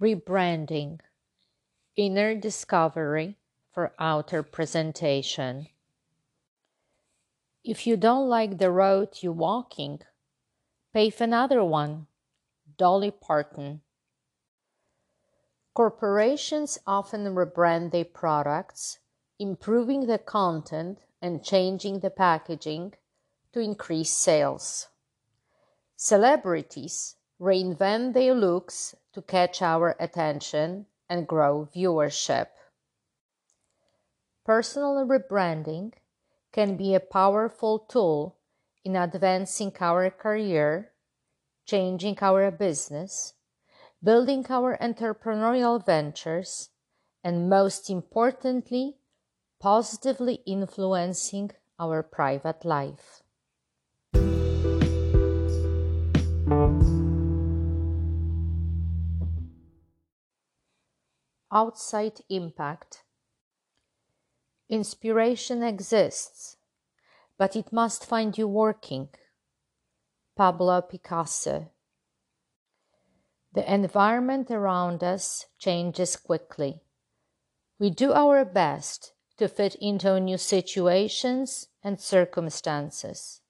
Rebranding Inner discovery for outer presentation. If you don't like the road you're walking, pave another one. Dolly Parton. Corporations often rebrand their products, improving the content and changing the packaging to increase sales. Celebrities reinvent their looks to catch our attention and grow viewership. Personal rebranding can be a powerful tool in advancing our career, changing our business, building our entrepreneurial ventures, and most importantly, positively influencing our private life. Outside impact. Inspiration exists, but it must find you working. Pablo Picasso. The environment around us changes quickly. We do our best to fit into new situations and circumstances.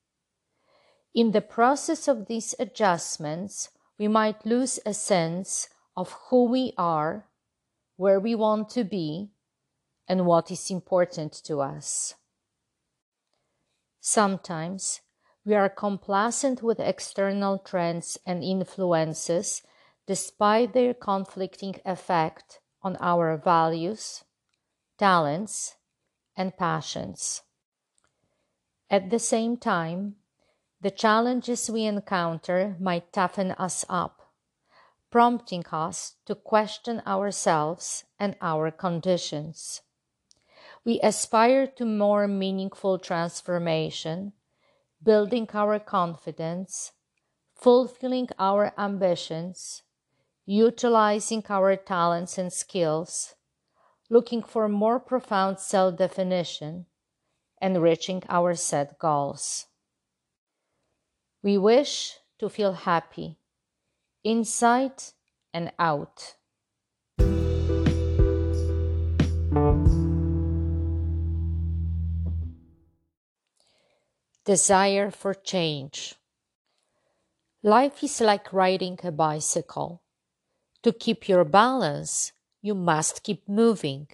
In the process of these adjustments, we might lose a sense of who we are where we want to be, and what is important to us. Sometimes we are complacent with external trends and influences despite their conflicting effect on our values, talents, and passions. At the same time, the challenges we encounter might toughen us up prompting us to question ourselves and our conditions. We aspire to more meaningful transformation, building our confidence, fulfilling our ambitions, utilizing our talents and skills, looking for more profound self definition, and reaching our set goals. We wish to feel happy inside and out. Desire for change. Life is like riding a bicycle. To keep your balance, you must keep moving.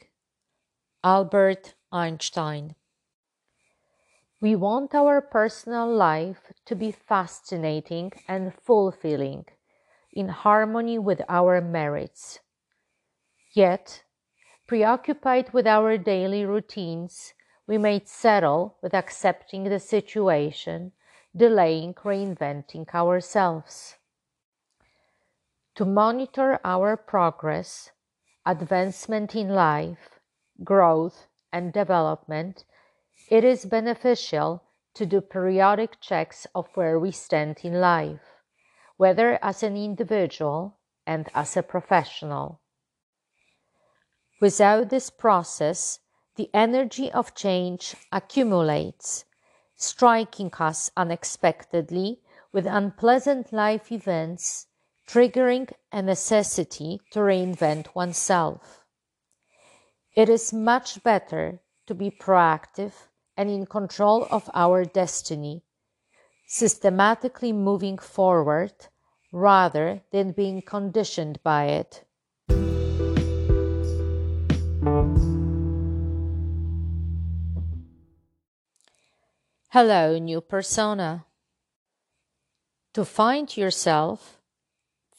Albert Einstein. We want our personal life to be fascinating and fulfilling in harmony with our merits. Yet, preoccupied with our daily routines, we may settle with accepting the situation, delaying reinventing ourselves. To monitor our progress, advancement in life, growth, and development, it is beneficial to do periodic checks of where we stand in life whether as an individual and as a professional. Without this process, the energy of change accumulates, striking us unexpectedly with unpleasant life events, triggering a necessity to reinvent oneself. It is much better to be proactive and in control of our destiny systematically moving forward rather than being conditioned by it. Hello, new persona. To find yourself,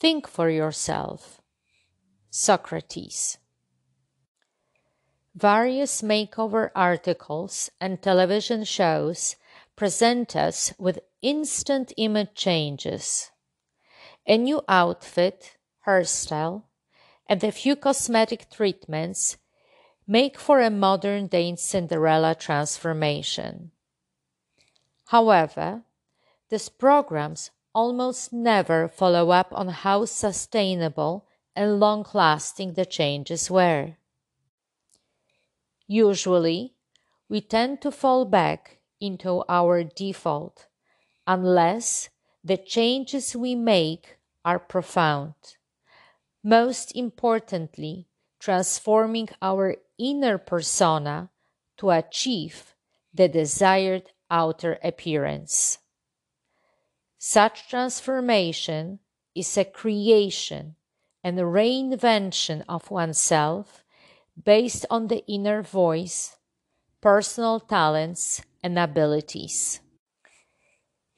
think for yourself. Socrates. Various makeover articles and television shows present us with instant image changes. A new outfit, hairstyle, and a few cosmetic treatments make for a modern day Cinderella transformation. However, these programs almost never follow up on how sustainable and long lasting the changes were. Usually, we tend to fall back into our default unless the changes we make are profound. Most importantly, transforming our inner persona to achieve the desired outer appearance. Such transformation is a creation and a reinvention of oneself based on the inner voice, personal talents, and abilities.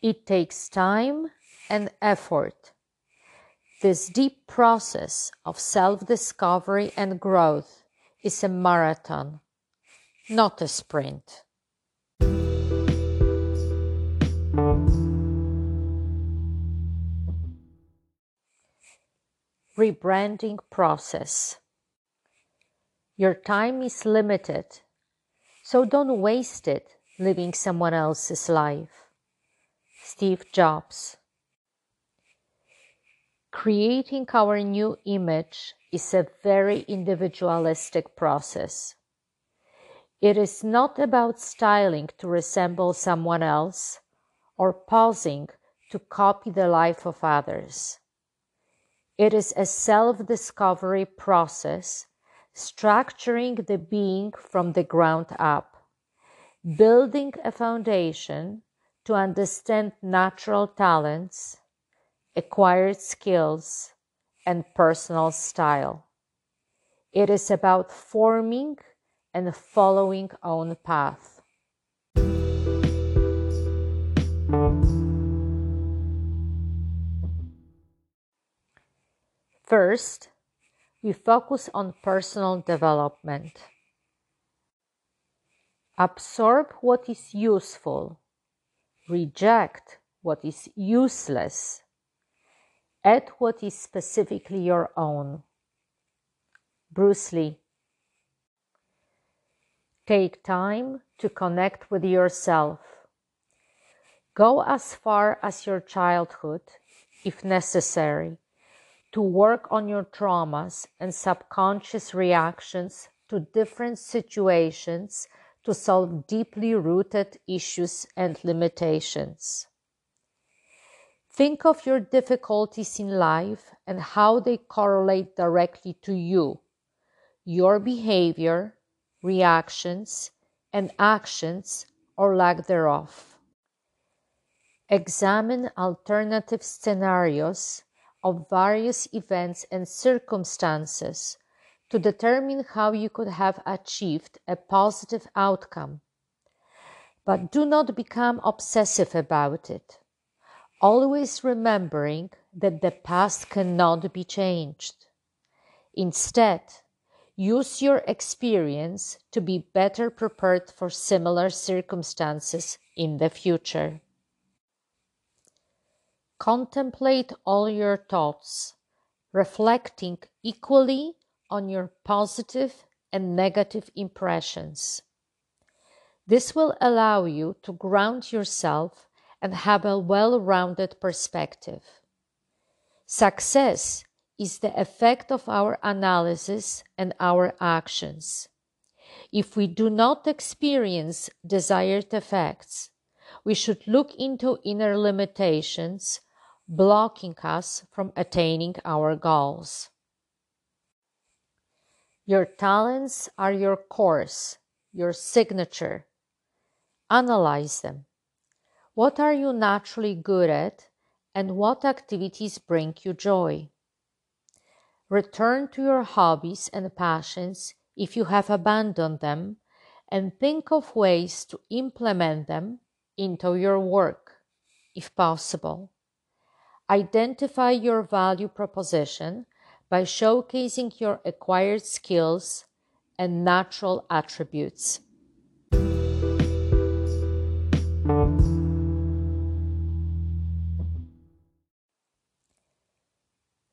It takes time and effort. This deep process of self discovery and growth is a marathon, not a sprint. Rebranding process. Your time is limited, so don't waste it living someone else's life. Steve Jobs. Creating our new image is a very individualistic process. It is not about styling to resemble someone else or posing to copy the life of others. It is a self discovery process, structuring the being from the ground up, building a foundation to understand natural talents, acquired skills, and personal style. It is about forming and following own path. First, we focus on personal development. Absorb what is useful, reject what is useless, add what is specifically your own. Bruce Lee. Take time to connect with yourself. Go as far as your childhood, if necessary to work on your traumas and subconscious reactions to different situations to solve deeply rooted issues and limitations. Think of your difficulties in life and how they correlate directly to you, your behavior, reactions, and actions or lack thereof. Examine alternative scenarios of various events and circumstances to determine how you could have achieved a positive outcome. But do not become obsessive about it, always remembering that the past cannot be changed. Instead, use your experience to be better prepared for similar circumstances in the future. Contemplate all your thoughts, reflecting equally on your positive and negative impressions. This will allow you to ground yourself and have a well rounded perspective. Success is the effect of our analysis and our actions. If we do not experience desired effects, we should look into inner limitations blocking us from attaining our goals. Your talents are your course, your signature. Analyze them. What are you naturally good at, and what activities bring you joy? Return to your hobbies and passions if you have abandoned them, and think of ways to implement them into your work, if possible. Identify your value proposition by showcasing your acquired skills and natural attributes.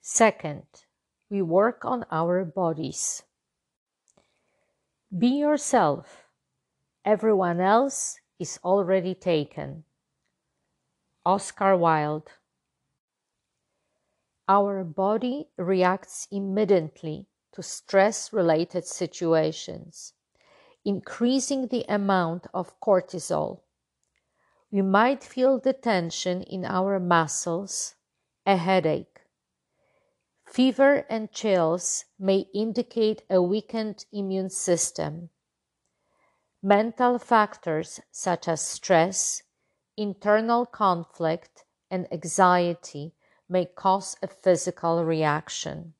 Second, we work on our bodies. Be yourself. Everyone else is already taken. Oscar Wilde our body reacts immediately to stress related situations. increasing the amount of cortisol. We might feel the tension in our muscles, a headache. Fever and chills may indicate a weakened immune system. Mental factors such as stress, internal conflict, and anxiety may cause a physical reaction.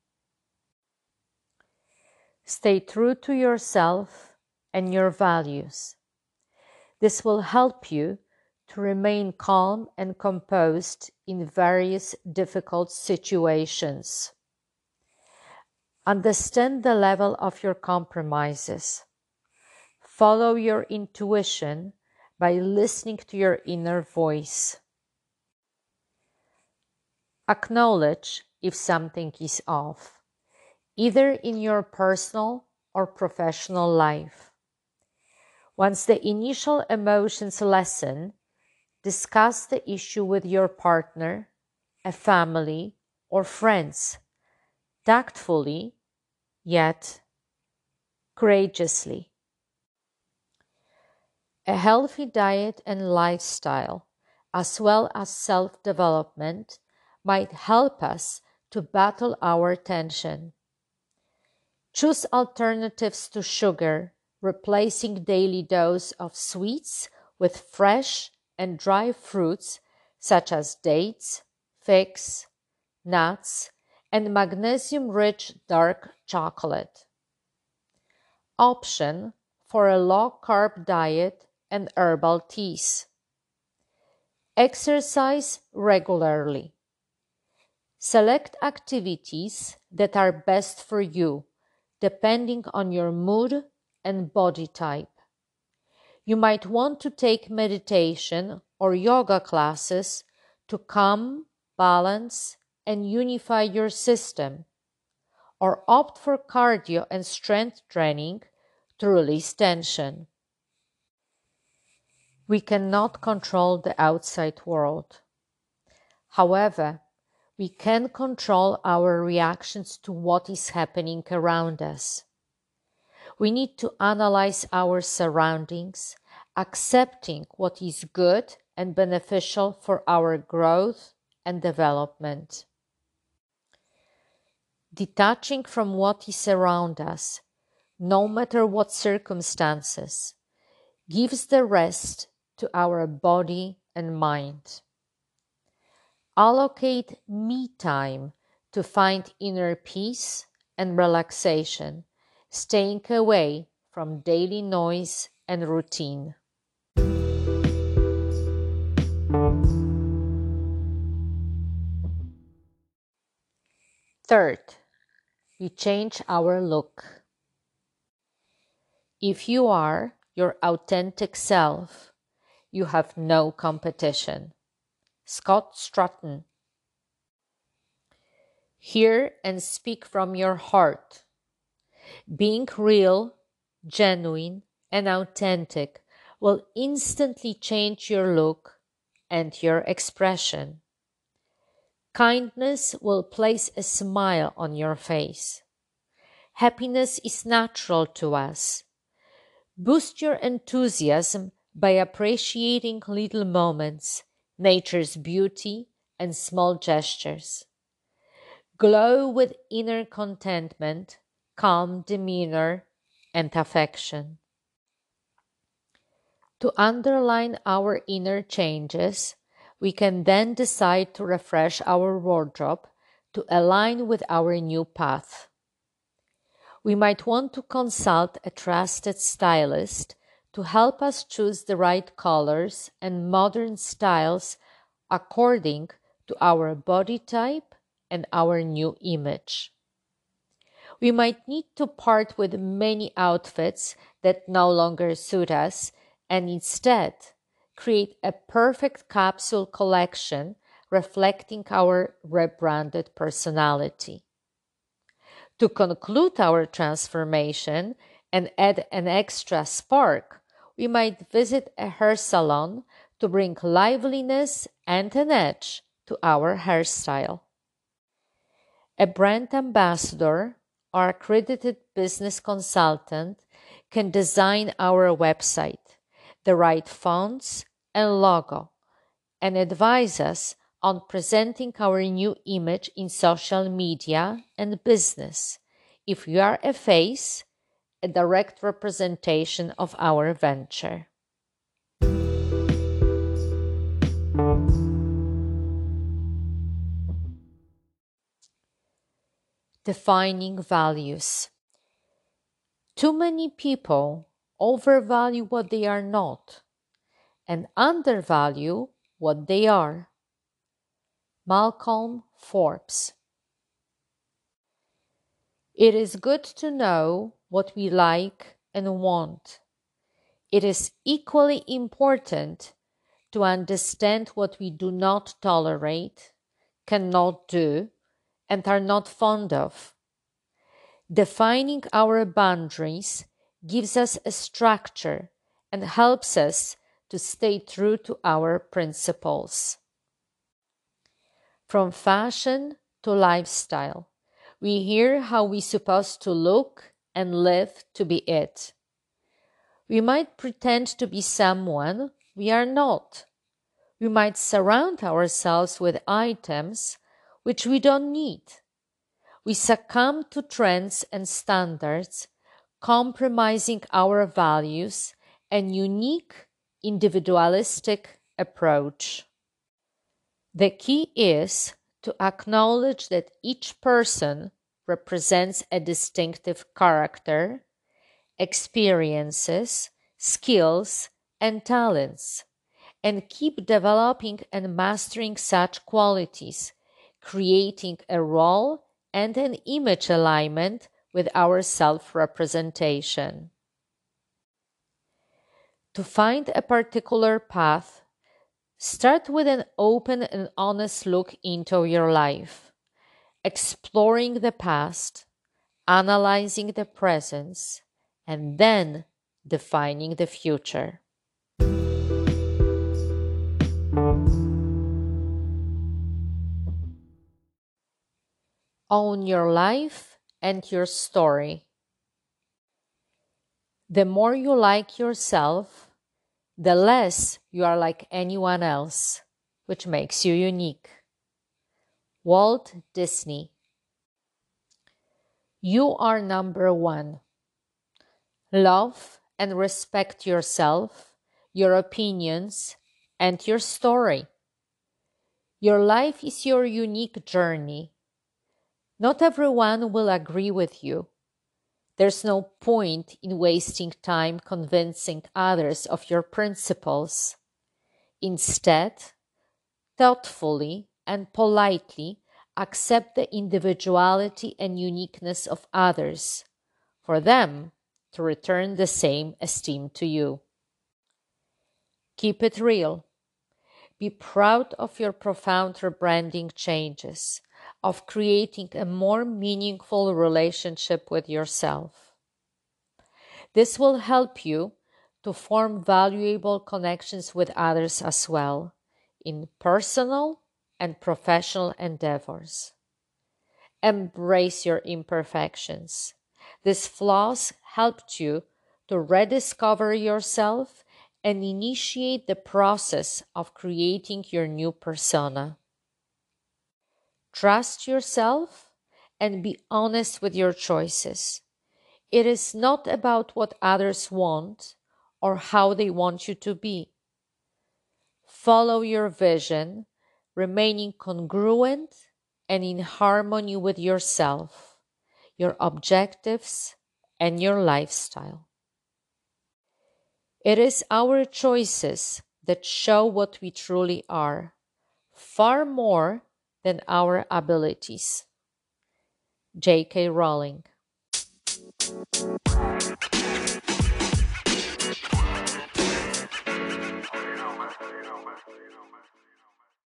Stay true to yourself and your values. This will help you to remain calm and composed in various difficult situations. Understand the level of your compromises. Follow your intuition by listening to your inner voice. Acknowledge if something is off, either in your personal or professional life. Once the initial emotions lessen, discuss the issue with your partner, a family, or friends, tactfully, yet courageously. A healthy diet and lifestyle, as well as self development, might help us to battle our tension. Choose alternatives to sugar, replacing daily dose of sweets with fresh and dry fruits such as dates, figs, nuts, and magnesium rich dark chocolate. Option for a low carb diet and herbal teas. Exercise regularly. Select activities that are best for you, depending on your mood and body type. You might want to take meditation or yoga classes to calm, balance, and unify your system, or opt for cardio and strength training to release tension. We cannot control the outside world. However, we can control our reactions to what is happening around us. We need to analyze our surroundings, accepting what is good and beneficial for our growth and development. Detaching from what is around us, no matter what circumstances, gives the rest to our body and mind. Allocate me time to find inner peace and relaxation, staying away from daily noise and routine. Third, we change our look. If you are your authentic self, you have no competition. Scott Stratten. Hear and speak from your heart. Being real, genuine, and authentic will instantly change your look and your expression. Kindness will place a smile on your face. Happiness is natural to us. Boost your enthusiasm by appreciating little moments nature's beauty, and small gestures. Glow with inner contentment, calm demeanor, and affection. To underline our inner changes, we can then decide to refresh our wardrobe to align with our new path. We might want to consult a trusted stylist to help us choose the right colors and modern styles according to our body type and our new image. We might need to part with many outfits that no longer suit us and instead create a perfect capsule collection reflecting our rebranded personality. To conclude our transformation and add an extra spark, we might visit a hair salon to bring liveliness and an edge to our hairstyle. A brand ambassador or accredited business consultant can design our website, the right fonts and logo, and advise us on presenting our new image in social media and business if we are a face, a direct representation of our venture. Defining values. Too many people overvalue what they are not and undervalue what they are. Malcolm Forbes. It is good to know what we like and want. It is equally important to understand what we do not tolerate, cannot do, and are not fond of. Defining our boundaries gives us a structure and helps us to stay true to our principles. From fashion to lifestyle, we hear how we're supposed to look and live to be it. We might pretend to be someone we are not. We might surround ourselves with items which we don't need. We succumb to trends and standards, compromising our values and unique individualistic approach. The key is to acknowledge that each person represents a distinctive character, experiences, skills, and talents, and keep developing and mastering such qualities creating a role and an image alignment with our self representation. To find a particular path, start with an open and honest look into your life, exploring the past, analyzing the present, and then defining the future. Own your life and your story. The more you like yourself, the less you are like anyone else, which makes you unique. Walt Disney. You are number one. Love and respect yourself, your opinions, and your story. Your life is your unique journey not everyone will agree with you. There's no point in wasting time convincing others of your principles. Instead, thoughtfully and politely accept the individuality and uniqueness of others, for them to return the same esteem to you. Keep it real. Be proud of your profound rebranding changes of creating a more meaningful relationship with yourself. This will help you to form valuable connections with others as well in personal and professional endeavors. Embrace your imperfections. These flaws helped you to rediscover yourself and initiate the process of creating your new persona. Trust yourself and be honest with your choices. It is not about what others want or how they want you to be. Follow your vision, remaining congruent and in harmony with yourself, your objectives, and your lifestyle. It is our choices that show what we truly are, far more than our abilities. J.K. Rowling